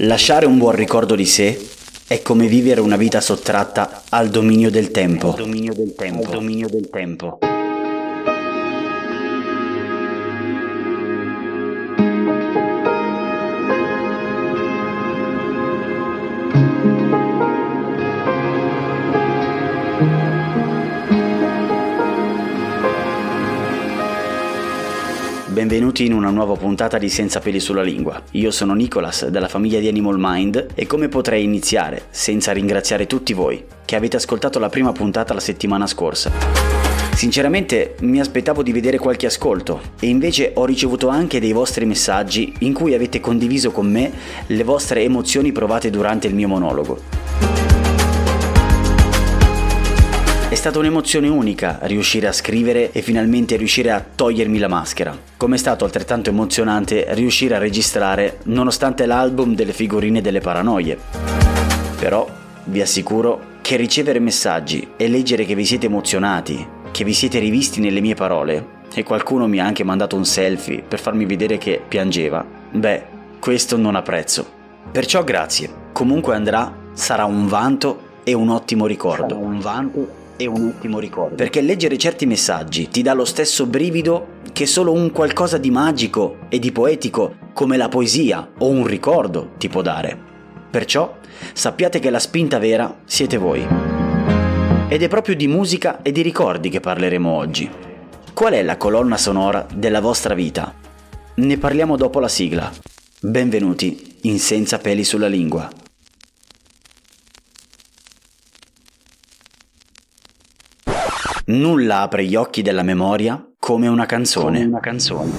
Lasciare un buon ricordo di sé è come vivere una vita sottratta al dominio del tempo. Al dominio del tempo. Al dominio del tempo. Benvenuti in una nuova puntata di Senza peli sulla lingua. Io sono Nicolas della famiglia di Animal Mind e come potrei iniziare senza ringraziare tutti voi che avete ascoltato la prima puntata la settimana scorsa. Sinceramente mi aspettavo di vedere qualche ascolto e invece ho ricevuto anche dei vostri messaggi in cui avete condiviso con me le vostre emozioni provate durante il mio monologo. Stata un'emozione unica riuscire a scrivere e finalmente riuscire a togliermi la maschera. Come è stato altrettanto emozionante riuscire a registrare nonostante l'album delle figurine delle paranoie. Però vi assicuro che ricevere messaggi e leggere che vi siete emozionati, che vi siete rivisti nelle mie parole e qualcuno mi ha anche mandato un selfie per farmi vedere che piangeva, beh, questo non ha prezzo. Perciò grazie. Comunque andrà, sarà un vanto e un ottimo ricordo. Sarà un vanto e un ultimo ricordo. Perché leggere certi messaggi ti dà lo stesso brivido che solo un qualcosa di magico e di poetico come la poesia o un ricordo ti può dare. Perciò sappiate che la spinta vera siete voi. Ed è proprio di musica e di ricordi che parleremo oggi. Qual è la colonna sonora della vostra vita? Ne parliamo dopo la sigla. Benvenuti in Senza peli sulla lingua. Nulla apre gli occhi della memoria come una canzone. Come una canzone.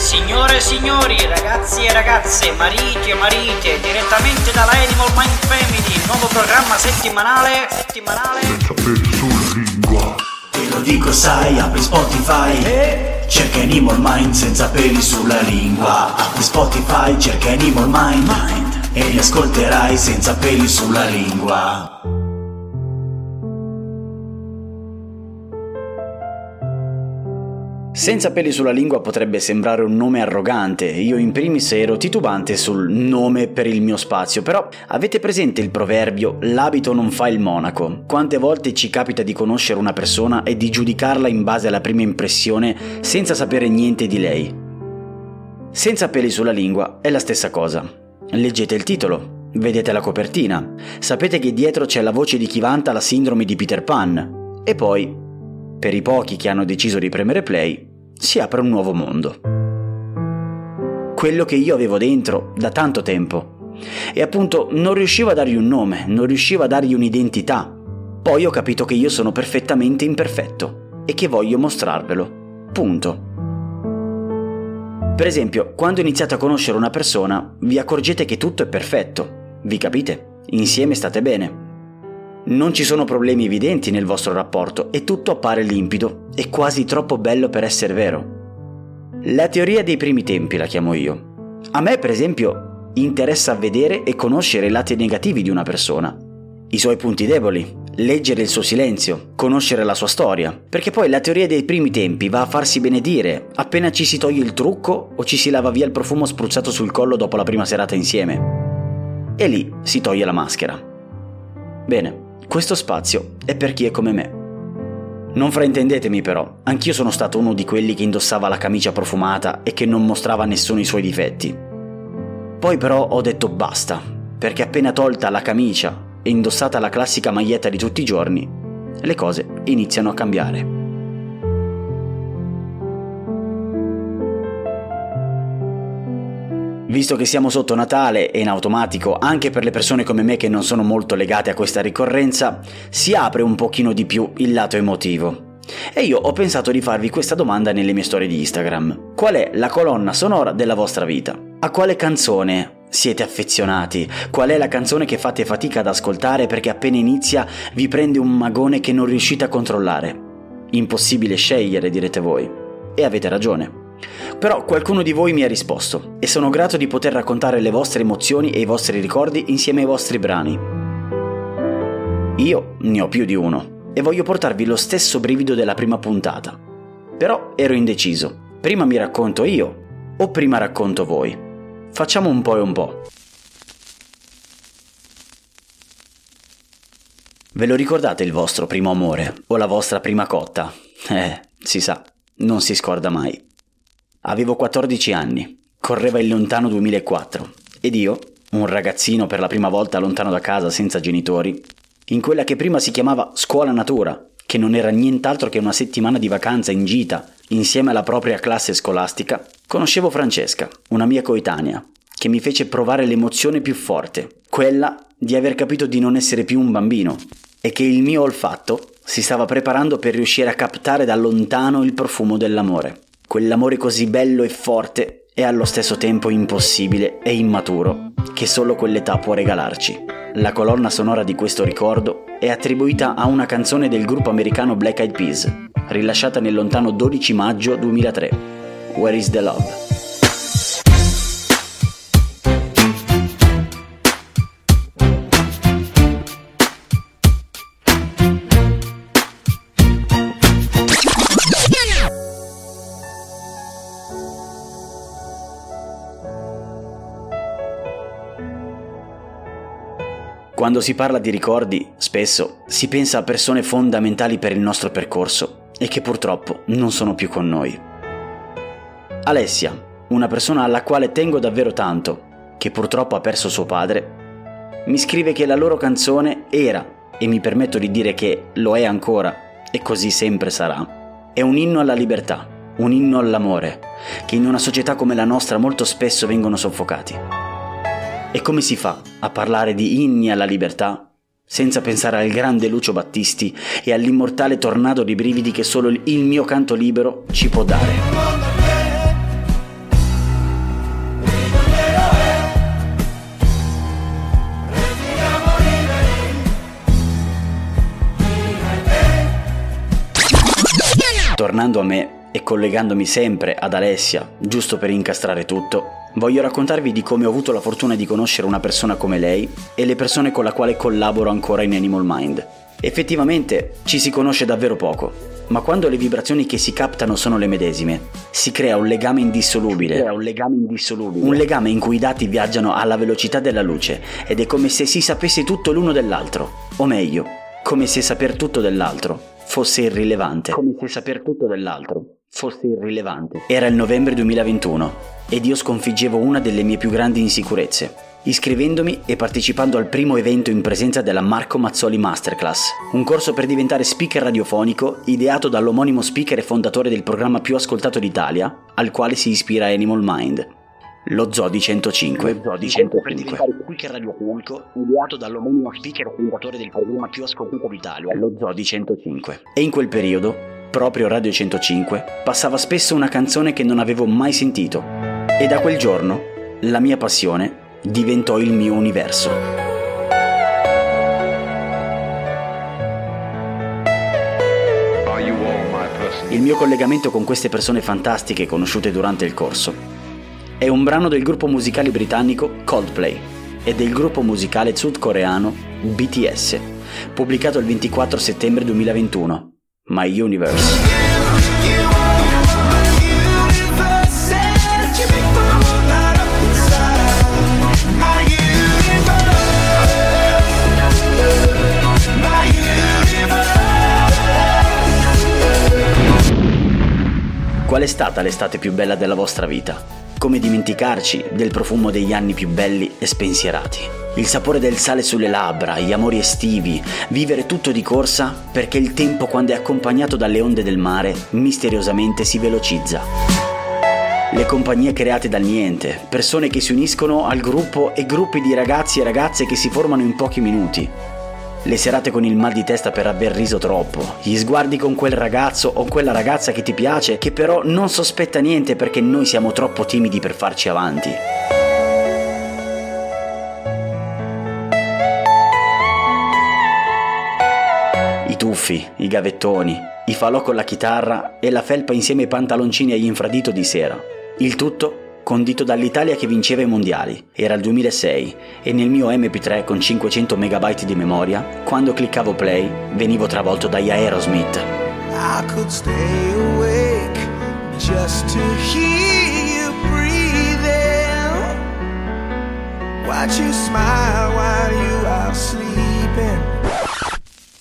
Signore e signori, ragazzi e ragazze, mariti e marite, direttamente dalla Animal Mind Family, nuovo programma settimanale, settimanale. Senza peli sulla lingua. Te lo dico sai, apri Spotify E Cerca Animal Mind senza peli sulla lingua. Apri Spotify, cerca Animal Mind, E li ascolterai senza peli sulla lingua Senza peli sulla lingua potrebbe sembrare un nome arrogante, io in primis ero titubante sul nome per il mio spazio, però avete presente il proverbio l'abito non fa il monaco? Quante volte ci capita di conoscere una persona e di giudicarla in base alla prima impressione senza sapere niente di lei? Senza peli sulla lingua è la stessa cosa. Leggete il titolo, vedete la copertina, sapete che dietro c'è la voce di chi vanta la sindrome di Peter Pan e poi, per i pochi che hanno deciso di premere play, si apre un nuovo mondo. Quello che io avevo dentro da tanto tempo. E appunto non riuscivo a dargli un nome, non riuscivo a dargli un'identità. Poi ho capito che io sono perfettamente imperfetto e che voglio mostrarvelo. Punto. Per esempio, quando iniziate a conoscere una persona, vi accorgete che tutto è perfetto. Vi capite? Insieme state bene. Non ci sono problemi evidenti nel vostro rapporto e tutto appare limpido e quasi troppo bello per essere vero. La teoria dei primi tempi la chiamo io. A me, per esempio, interessa vedere e conoscere i lati negativi di una persona, i suoi punti deboli, leggere il suo silenzio, conoscere la sua storia, perché poi la teoria dei primi tempi va a farsi benedire appena ci si toglie il trucco o ci si lava via il profumo spruzzato sul collo dopo la prima serata insieme. E lì si toglie la maschera. Bene, questo spazio è per chi è come me. Non fraintendetemi però, anch'io sono stato uno di quelli che indossava la camicia profumata e che non mostrava nessuno i suoi difetti. Poi però ho detto basta, perché appena tolta la camicia e indossata la classica maglietta di tutti i giorni, le cose iniziano a cambiare. Visto che siamo sotto Natale e in automatico anche per le persone come me che non sono molto legate a questa ricorrenza, si apre un pochino di più il lato emotivo. E io ho pensato di farvi questa domanda nelle mie storie di Instagram. Qual è la colonna sonora della vostra vita? A quale canzone siete affezionati? Qual è la canzone che fate fatica ad ascoltare perché appena inizia vi prende un magone che non riuscite a controllare? Impossibile scegliere, direte voi. E avete ragione. Però qualcuno di voi mi ha risposto e sono grato di poter raccontare le vostre emozioni e i vostri ricordi insieme ai vostri brani. Io ne ho più di uno e voglio portarvi lo stesso brivido della prima puntata. Però ero indeciso. Prima mi racconto io o prima racconto voi? Facciamo un po' e un po'. Ve lo ricordate il vostro primo amore o la vostra prima cotta? Eh, si sa, non si scorda mai. Avevo 14 anni, correva il lontano 2004 ed io, un ragazzino per la prima volta lontano da casa senza genitori, in quella che prima si chiamava scuola natura, che non era nient'altro che una settimana di vacanza in gita insieme alla propria classe scolastica, conoscevo Francesca, una mia coetanea, che mi fece provare l'emozione più forte, quella di aver capito di non essere più un bambino e che il mio olfatto si stava preparando per riuscire a captare da lontano il profumo dell'amore quell'amore così bello e forte e allo stesso tempo impossibile e immaturo che solo quell'età può regalarci. La colonna sonora di questo ricordo è attribuita a una canzone del gruppo americano Black Eyed Peas, rilasciata nel lontano 12 maggio 2003. Where is the Love? Quando si parla di ricordi, spesso si pensa a persone fondamentali per il nostro percorso e che purtroppo non sono più con noi. Alessia, una persona alla quale tengo davvero tanto, che purtroppo ha perso suo padre, mi scrive che la loro canzone era, e mi permetto di dire che lo è ancora, e così sempre sarà, è un inno alla libertà, un inno all'amore, che in una società come la nostra molto spesso vengono soffocati. E come si fa a parlare di inni alla libertà senza pensare al grande Lucio Battisti e all'immortale tornado di brividi che solo il mio canto libero ci può dare? Tornando a me e collegandomi sempre ad Alessia, giusto per incastrare tutto, Voglio raccontarvi di come ho avuto la fortuna di conoscere una persona come lei e le persone con la quale collaboro ancora in Animal Mind. Effettivamente ci si conosce davvero poco, ma quando le vibrazioni che si captano sono le medesime, si crea un legame indissolubile. Crea un legame indissolubile. Un legame in cui i dati viaggiano alla velocità della luce ed è come se si sapesse tutto l'uno dell'altro, o meglio, come se saper tutto dell'altro fosse irrilevante. Come se saper tutto dell'altro fosse irrilevante. Era il novembre 2021 ed io sconfiggevo una delle mie più grandi insicurezze, iscrivendomi e partecipando al primo evento in presenza della Marco Mazzoli Masterclass, un corso per diventare speaker radiofonico ideato dall'omonimo speaker e fondatore del programma più ascoltato d'Italia, al quale si ispira Animal Mind. Lo Zodi 105. Lo Zodi 105. Per diventare speaker radiofonico ideato dall'omonimo speaker e fondatore del programma più ascoltato d'Italia, lo Zodi 105. E in quel periodo, proprio Radio 105, passava spesso una canzone che non avevo mai sentito e da quel giorno la mia passione diventò il mio universo. Il mio collegamento con queste persone fantastiche conosciute durante il corso è un brano del gruppo musicale britannico Coldplay e del gruppo musicale sudcoreano BTS, pubblicato il 24 settembre 2021, My Universe. Qual è stata l'estate più bella della vostra vita? Come dimenticarci del profumo degli anni più belli e spensierati? Il sapore del sale sulle labbra, gli amori estivi, vivere tutto di corsa perché il tempo quando è accompagnato dalle onde del mare misteriosamente si velocizza. Le compagnie create dal niente, persone che si uniscono al gruppo e gruppi di ragazzi e ragazze che si formano in pochi minuti. Le serate con il mal di testa per aver riso troppo, gli sguardi con quel ragazzo o quella ragazza che ti piace, che però non sospetta niente perché noi siamo troppo timidi per farci avanti. I tuffi, i gavettoni, i falò con la chitarra e la felpa insieme ai pantaloncini agli infradito di sera. Il tutto condito dall'Italia che vinceva i mondiali. Era il 2006 e nel mio MP3 con 500 MB di memoria, quando cliccavo play, venivo travolto dagli Aerosmith. I could stay awake just to hear you breathing. Watch you smile while you are sleeping.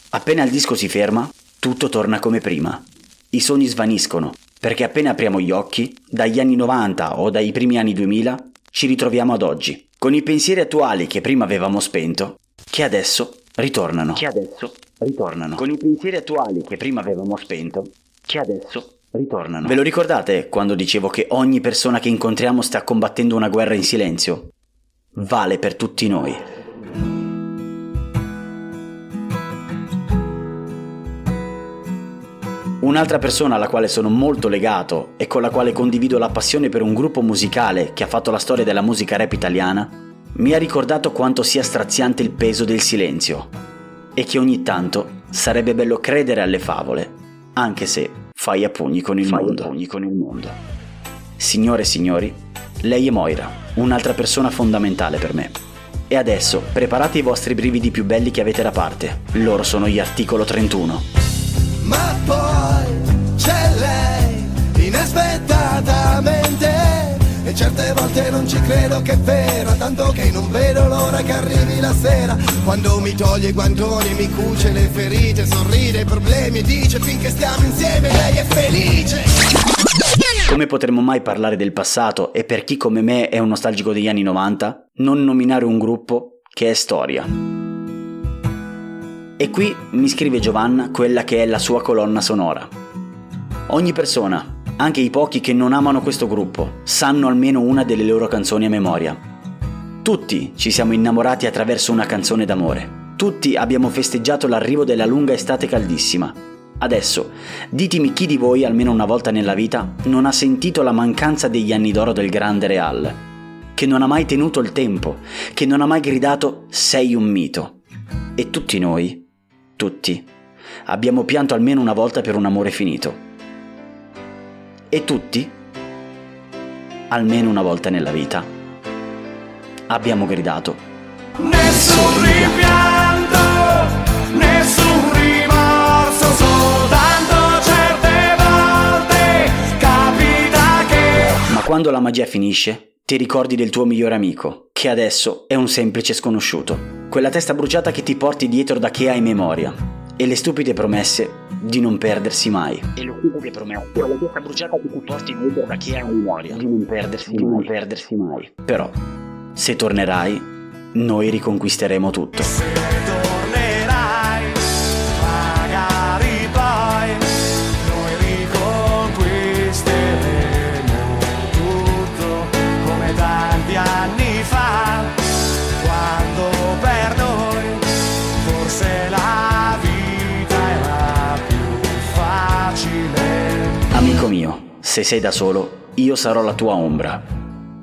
Appena il disco si ferma, tutto torna come prima. I sogni svaniscono, perché appena apriamo gli occhi, dagli anni 90 o dai primi anni 2000, ci ritroviamo ad oggi, con i pensieri attuali che prima avevamo spento, che adesso ritornano. Che adesso ritornano. Con i pensieri attuali che prima avevamo spento, che adesso ritornano. Ve lo ricordate quando dicevo che ogni persona che incontriamo sta combattendo una guerra in silenzio? Vale per tutti noi. Un'altra persona alla quale sono molto legato e con la quale condivido la passione per un gruppo musicale che ha fatto la storia della musica rap italiana, mi ha ricordato quanto sia straziante il peso del silenzio e che ogni tanto sarebbe bello credere alle favole, anche se fai a pugni con il, mondo. Pugni con il mondo. Signore e signori, lei è Moira, un'altra persona fondamentale per me. E adesso preparate i vostri brividi più belli che avete da parte. Loro sono gli articolo 31 ma poi c'è lei inaspettatamente. E certe volte non ci credo che è vera tanto che non vedo l'ora che arrivi la sera. Quando mi toglie i guantoni mi cuce le ferite sorride i problemi e dice finché stiamo insieme lei è felice. Come potremmo mai parlare del passato e per chi come me è un nostalgico degli anni 90 non nominare un gruppo che è storia e qui mi scrive Giovanna quella che è la sua colonna sonora. Ogni persona, anche i pochi che non amano questo gruppo, sanno almeno una delle loro canzoni a memoria. Tutti ci siamo innamorati attraverso una canzone d'amore. Tutti abbiamo festeggiato l'arrivo della lunga estate caldissima. Adesso, ditemi chi di voi, almeno una volta nella vita, non ha sentito la mancanza degli anni d'oro del grande Real, che non ha mai tenuto il tempo, che non ha mai gridato sei un mito. E tutti noi tutti. Abbiamo pianto almeno una volta per un amore finito. E tutti, almeno una volta nella vita, abbiamo gridato. Nessun rimpianto, nessun rimorso, soltanto certe volte capita che... Ma quando la magia finisce, ti ricordi del tuo migliore amico, che adesso è un semplice sconosciuto quella testa bruciata che ti porti dietro da che hai memoria e le stupide promesse di non perdersi mai. E le stupide promesse, quella testa bruciata che ti porti dietro da che hai memoria di non perdersi, di mai. non perdersi mai. Però, se tornerai, noi riconquisteremo tutto. Se sei da solo, io sarò la tua ombra.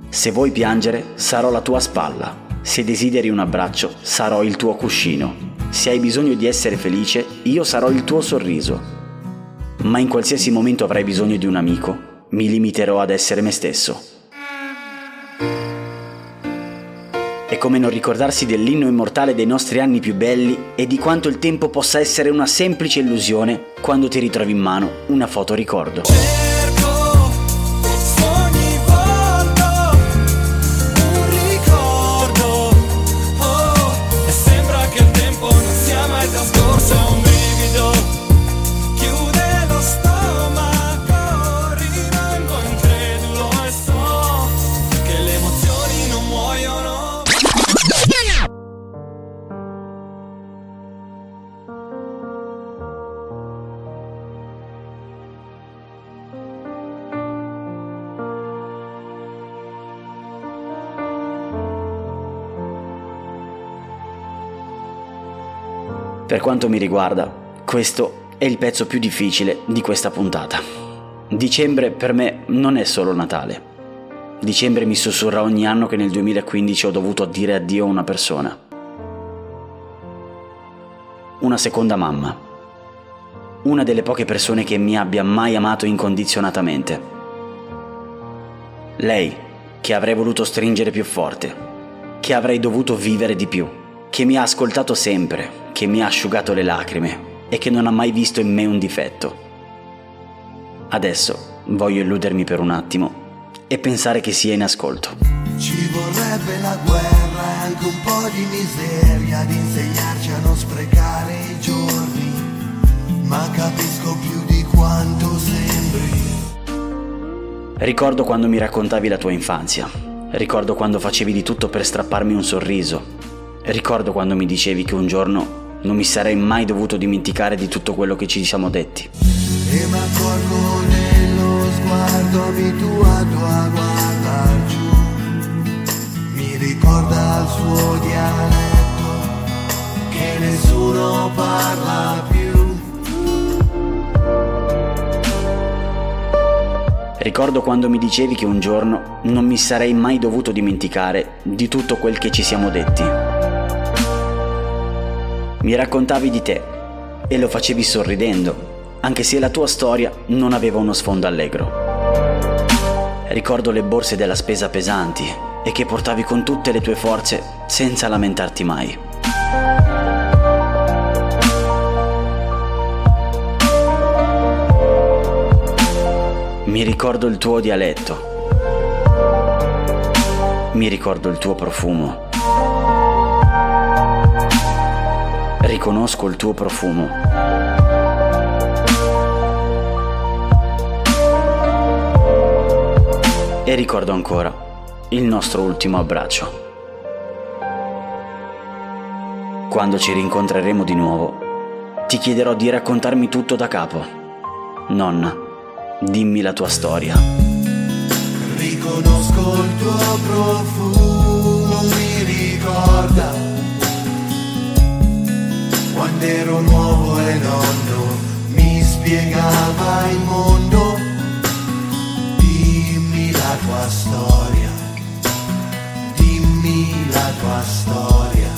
Se vuoi piangere, sarò la tua spalla. Se desideri un abbraccio, sarò il tuo cuscino. Se hai bisogno di essere felice, io sarò il tuo sorriso. Ma in qualsiasi momento avrai bisogno di un amico, mi limiterò ad essere me stesso. E come non ricordarsi dell'inno immortale dei nostri anni più belli e di quanto il tempo possa essere una semplice illusione quando ti ritrovi in mano una foto ricordo. Per quanto mi riguarda, questo è il pezzo più difficile di questa puntata. Dicembre per me non è solo Natale. Dicembre mi sussurra ogni anno che nel 2015 ho dovuto dire addio a una persona. Una seconda mamma. Una delle poche persone che mi abbia mai amato incondizionatamente. Lei, che avrei voluto stringere più forte, che avrei dovuto vivere di più, che mi ha ascoltato sempre, che mi ha asciugato le lacrime e che non ha mai visto in me un difetto. Adesso voglio illudermi per un attimo e pensare che sia in ascolto. Ci vorrebbe la guerra e anche un po' di miseria ad insegnarci a non sprecare i giorni, ma capisco più di quanto sembri. Ricordo quando mi raccontavi la tua infanzia, ricordo quando facevi di tutto per strapparmi un sorriso, ricordo quando mi dicevi che un giorno non mi sarei mai dovuto dimenticare di tutto quello che ci siamo detti. E mi accorgo nello sguardo abituato a guardar giù. Mi ricorda il suo dialetto che nessuno parla più. Ricordo quando mi dicevi che un giorno non mi sarei mai dovuto dimenticare di tutto quel che ci siamo detti. Mi raccontavi di te e lo facevi sorridendo, anche se la tua storia non aveva uno sfondo allegro. Ricordo le borse della spesa pesanti e che portavi con tutte le tue forze senza lamentarti mai. Mi ricordo il tuo dialetto. Mi ricordo il tuo profumo. Riconosco il tuo profumo. E ricordo ancora il nostro ultimo abbraccio. Quando ci rincontreremo di nuovo, ti chiederò di raccontarmi tutto da capo. Nonna, dimmi la tua storia. Riconosco il tuo profumo, mi ricorda quando ero nuovo e nonno mi spiegava il mondo. Dimmi la tua storia, dimmi la tua storia,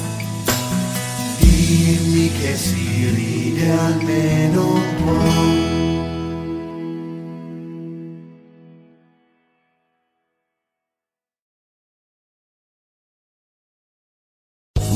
dimmi che si ride almeno un po'.